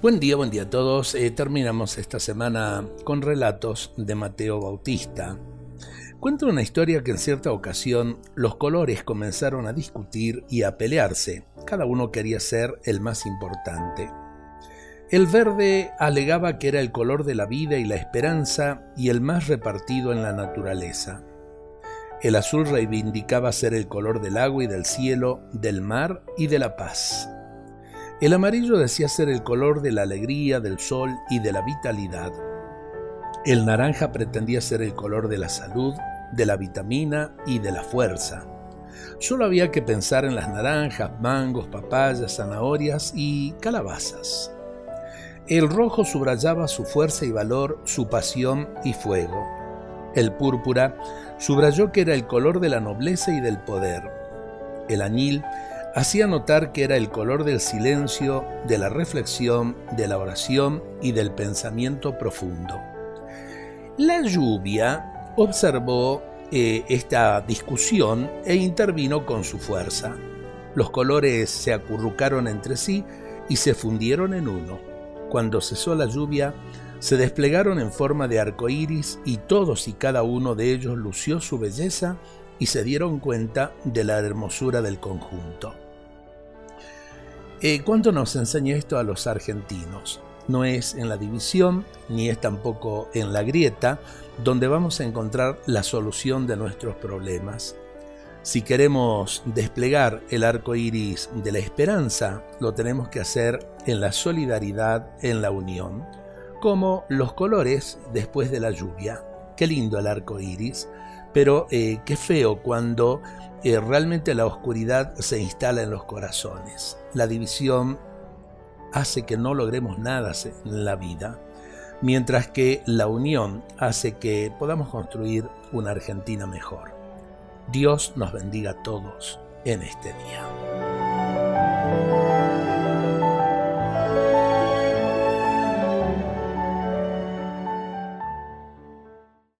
Buen día, buen día a todos. Eh, terminamos esta semana con relatos de Mateo Bautista. Cuenta una historia que en cierta ocasión los colores comenzaron a discutir y a pelearse. Cada uno quería ser el más importante. El verde alegaba que era el color de la vida y la esperanza y el más repartido en la naturaleza. El azul reivindicaba ser el color del agua y del cielo, del mar y de la paz. El amarillo decía ser el color de la alegría, del sol y de la vitalidad. El naranja pretendía ser el color de la salud, de la vitamina y de la fuerza. Solo había que pensar en las naranjas, mangos, papayas, zanahorias y calabazas. El rojo subrayaba su fuerza y valor, su pasión y fuego. El púrpura subrayó que era el color de la nobleza y del poder. El añil hacía notar que era el color del silencio, de la reflexión, de la oración y del pensamiento profundo. La lluvia observó eh, esta discusión e intervino con su fuerza. Los colores se acurrucaron entre sí y se fundieron en uno. Cuando cesó la lluvia, se desplegaron en forma de arco iris y todos y cada uno de ellos lució su belleza y se dieron cuenta de la hermosura del conjunto. Eh, ¿Cuánto nos enseña esto a los argentinos? No es en la división, ni es tampoco en la grieta, donde vamos a encontrar la solución de nuestros problemas. Si queremos desplegar el arco iris de la esperanza, lo tenemos que hacer en la solidaridad, en la unión como los colores después de la lluvia. Qué lindo el arco iris, pero eh, qué feo cuando eh, realmente la oscuridad se instala en los corazones. La división hace que no logremos nada en la vida, mientras que la unión hace que podamos construir una Argentina mejor. Dios nos bendiga a todos en este día.